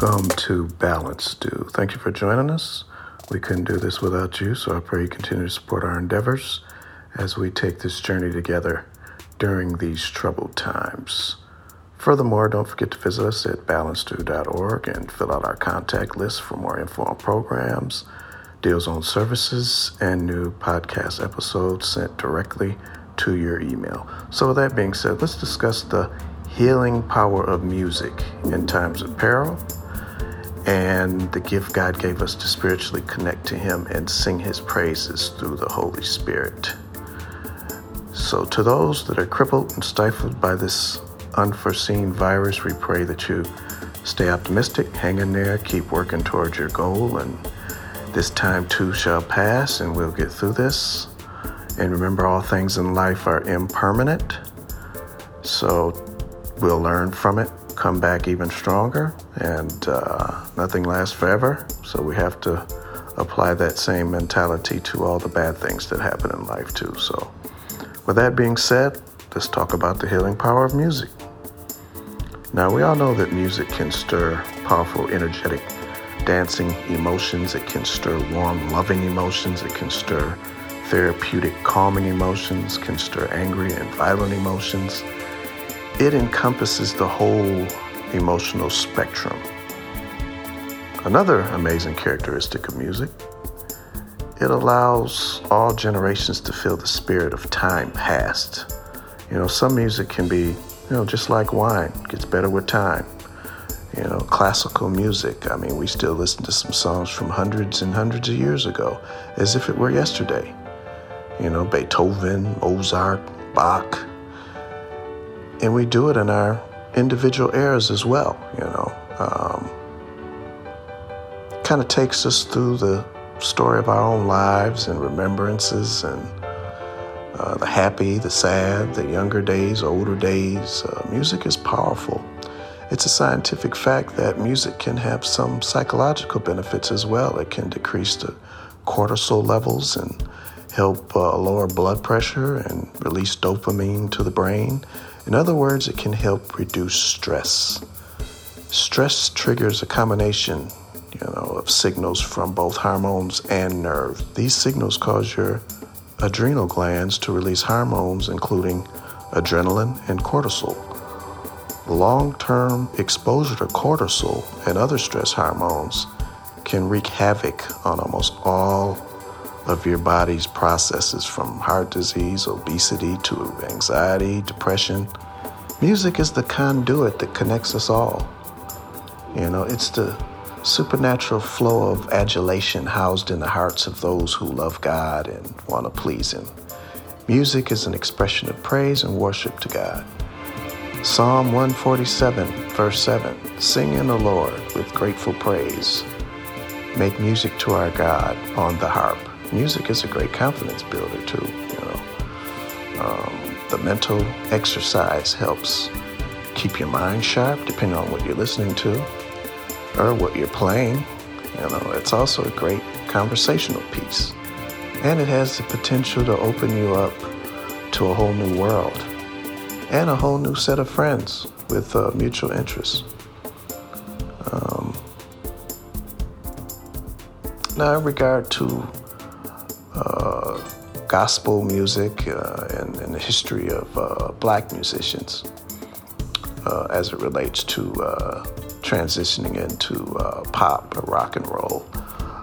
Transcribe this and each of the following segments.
Welcome to Balance Do. Thank you for joining us. We couldn't do this without you, so I pray you continue to support our endeavors as we take this journey together during these troubled times. Furthermore, don't forget to visit us at balancedo.org and fill out our contact list for more info on programs, deals on services, and new podcast episodes sent directly to your email. So, with that being said, let's discuss the healing power of music in times of peril and the gift God gave us to spiritually connect to Him and sing His praises through the Holy Spirit. So, to those that are crippled and stifled by this unforeseen virus, we pray that you stay optimistic, hang in there, keep working towards your goal, and this time too shall pass, and we'll get through this. And remember, all things in life are impermanent. So, we'll learn from it, come back even stronger, and uh, nothing lasts forever. So we have to apply that same mentality to all the bad things that happen in life, too. So, with that being said, let's talk about the healing power of music. Now, we all know that music can stir powerful, energetic, dancing emotions. It can stir warm, loving emotions. It can stir therapeutic, calming emotions, can stir angry and violent emotions it encompasses the whole emotional spectrum. Another amazing characteristic of music, it allows all generations to feel the spirit of time past. You know, some music can be, you know, just like wine, gets better with time. You know, classical music, I mean, we still listen to some songs from hundreds and hundreds of years ago as if it were yesterday. You know, Beethoven, Mozart, Bach, and we do it in our individual eras as well, you know. Um, kind of takes us through the story of our own lives and remembrances and uh, the happy, the sad, the younger days, older days. Uh, music is powerful. It's a scientific fact that music can have some psychological benefits as well. It can decrease the cortisol levels and help uh, lower blood pressure and release dopamine to the brain. In other words, it can help reduce stress. Stress triggers a combination, you know, of signals from both hormones and nerve. These signals cause your adrenal glands to release hormones including adrenaline and cortisol. Long-term exposure to cortisol and other stress hormones can wreak havoc on almost all of your body's processes from heart disease, obesity to anxiety, depression. Music is the conduit that connects us all. You know, it's the supernatural flow of adulation housed in the hearts of those who love God and want to please Him. Music is an expression of praise and worship to God. Psalm 147, verse 7 Sing in the Lord with grateful praise. Make music to our God on the harp music is a great confidence builder too. You know, um, the mental exercise helps keep your mind sharp, depending on what you're listening to or what you're playing. You know, it's also a great conversational piece, and it has the potential to open you up to a whole new world and a whole new set of friends with uh, mutual interests. Um, now, in regard to uh, gospel music uh, and, and, the history of uh, black musicians as it relates to transitioning into pop or rock and roll.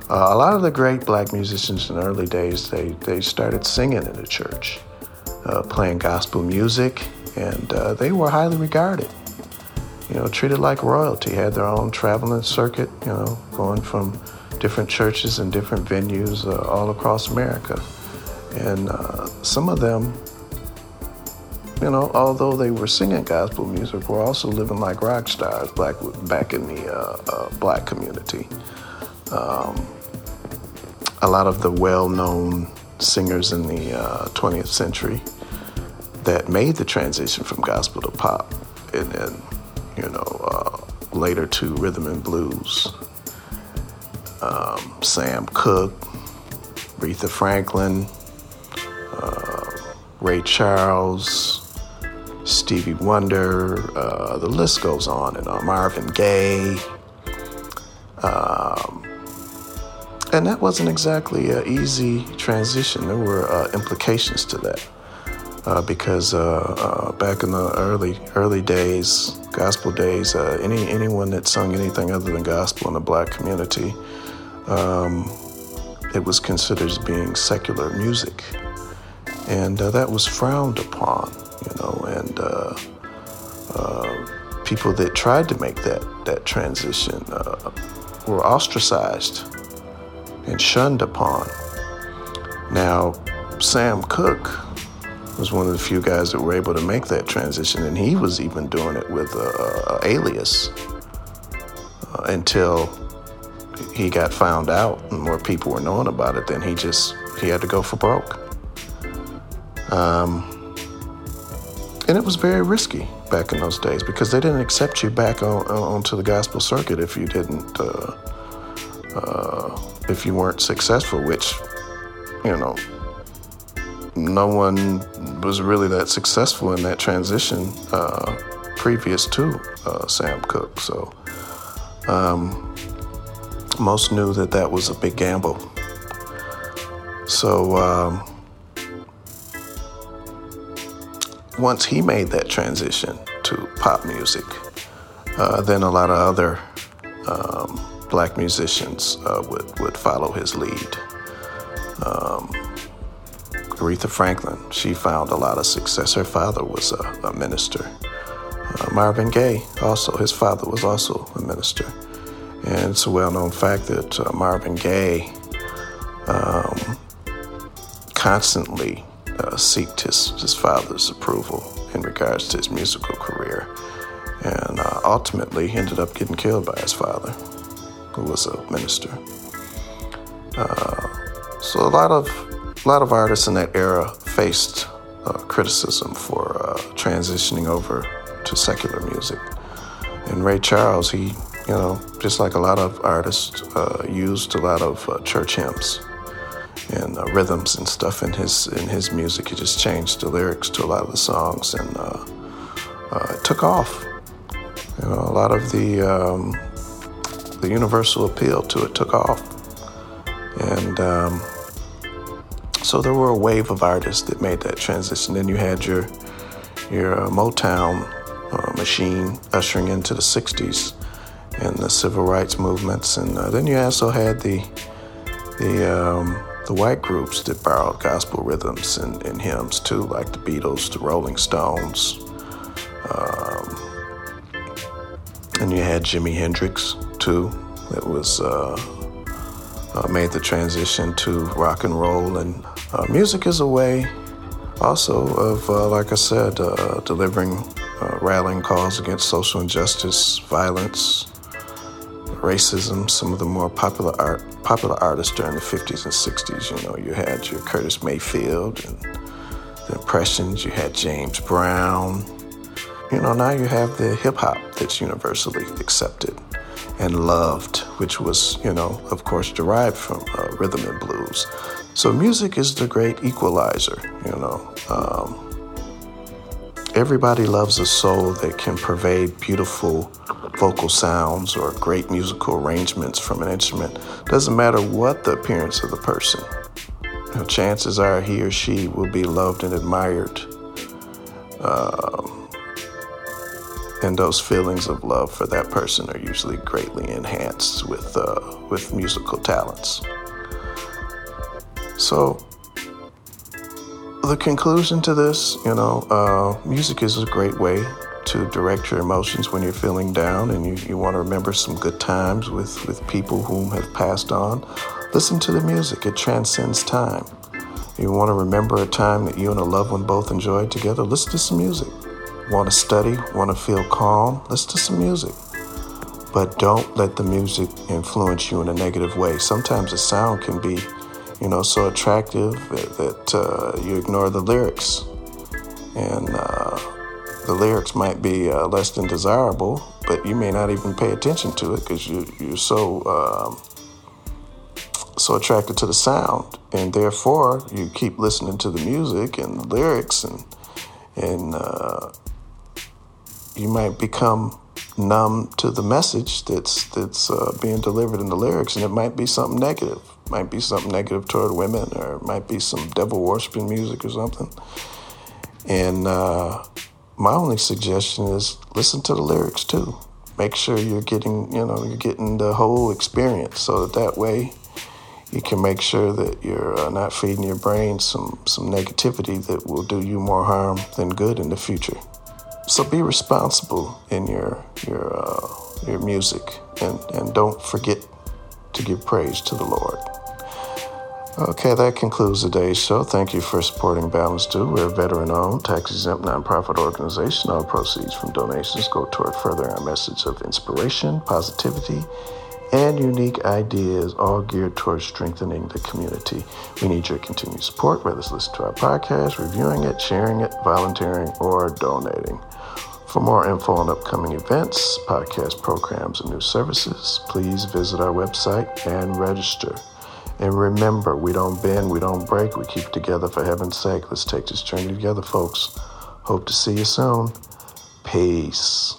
a lot of the great black musicians in the early days, they, they started singing in the church, playing gospel music, and they were highly regarded you know, treated like royalty, had their own traveling circuit, you know, going from different churches and different venues uh, all across America. And uh, some of them, you know, although they were singing gospel music, were also living like rock stars back, back in the uh, uh black community. Um, a lot of the well known singers in the 20th uh, century that made the transition from gospel to pop and, then, you know, uh, later to rhythm and blues um, Sam Cooke, Aretha Franklin, uh, Ray Charles, Stevie Wonder, uh, the list goes on and on. Marvin Gaye, Um, and that wasn't exactly an easy transition. There were uh, implications to that. Uh, because uh, uh, back in the early early days, gospel days, uh, any anyone that sung anything other than gospel in the black community, um, it was considered as being secular music, and uh, that was frowned upon, you know, and people that tried to make that that transition were ostracized and shunned upon. Now, Sam Cooke was one of the few guys that were able to make that transition, and he was even doing it with a, a alias uh, until he got found out and more people were knowing about it. Then he just he had to go for broke. Um, and it was very risky back in those days because they didn't accept you back on, onto the gospel circuit if you didn't uh, uh, if you weren't successful, which you know no one was really that successful in that transition uh, previous to uh, Sam Cooke. So um, most knew that that was a big gamble. So um, once he made that transition to pop music, uh, then a lot of other um, black musicians uh, would, would follow his lead. Um, Aretha Franklin, she found a lot of success. Her father was a, a minister. Uh, Marvin Gaye, also, his father was also a minister. And it's a well known fact that uh, Marvin Gaye um, constantly uh, sought his, his father's approval in regards to his musical career. And uh, ultimately ended up getting killed by his father, who was a minister. Uh, so a lot of a lot of artists in that era faced uh, criticism for uh, transitioning over to secular music. And Ray Charles, he, you know, just like a lot of artists, uh, used a lot of uh, church hymns and uh, rhythms and stuff in his in his music. He just changed the lyrics to a lot of the songs, and uh, it took off. You know, a lot of the um, the universal appeal to it took off, and um, so there were a wave of artists that made that transition. Then you had your your uh, Motown uh, machine ushering into the '60s and the civil rights movements, and uh, then you also had the the um, the white groups that borrowed gospel rhythms and, and, hymns too, like the Beatles, the Rolling Stones, um, and you had Jimi Hendrix too. That was uh, uh, made the transition to rock and roll and uh, music is a way also of, uh, like I said, uh, delivering uh, rallying calls against social injustice, violence, racism. Some of the more popular art, popular artists during the 50s and 60s, you know, you had your Curtis Mayfield and the Impressions, you had James Brown. You know, now you have the hip hop that's universally accepted and loved, which was, you know, of course, derived from uh, rhythm and blues. So music is the great equalizer, you know. Um, everybody loves a soul that can pervade beautiful vocal sounds or great musical arrangements from an instrument. Doesn't matter what the appearance of the person. Chances are he or she will be loved and admired. Um, and those feelings of love for that person are usually greatly enhanced with uh, with musical talents. So, the conclusion to this, you know, uh, music is a great way to direct your emotions when you're feeling down and you, you want to remember some good times with, with people whom have passed on. Listen to the music, it transcends time. You want to remember a time that you and a loved one both enjoyed together? Listen to some music. Want to study? Want to feel calm? Listen to some music. But don't let the music influence you in a negative way. Sometimes the sound can be you know, so attractive that, that uh, you ignore the lyrics. And uh, the lyrics might be uh, less than desirable, but you may not even pay attention to it because you, you're so um, so attracted to the sound, and therefore you keep listening to the music and the lyrics, and and uh, you might become numb to the message that's that's uh, being delivered in the lyrics, and it might be something negative, might be something negative toward women, or it might be some devil worshiping music or something. And uh, my only suggestion is listen to the lyrics too. Make sure you're getting, you know, you're getting the whole experience, so that that way you can make sure that you're uh, not feeding your brain some some negativity that will do you more harm than good in the future. So be responsible in your your uh, your music, and and don't forget to give praise to the Lord. Okay, that concludes today's show. Thank you for supporting Balance Due. We're a veteran owned, tax exempt nonprofit organization. All proceeds from donations go toward furthering our message of inspiration, positivity, and unique ideas, all geared towards strengthening the community. We need your continued support, whether it's listening to our podcast, reviewing it, sharing it, volunteering, or donating. For more info on upcoming events, podcast programs, and new services, please visit our website and register. And remember, we don't bend, we don't break, we keep together for heaven's sake. Let's take this journey together, folks. Hope to see you soon. Peace.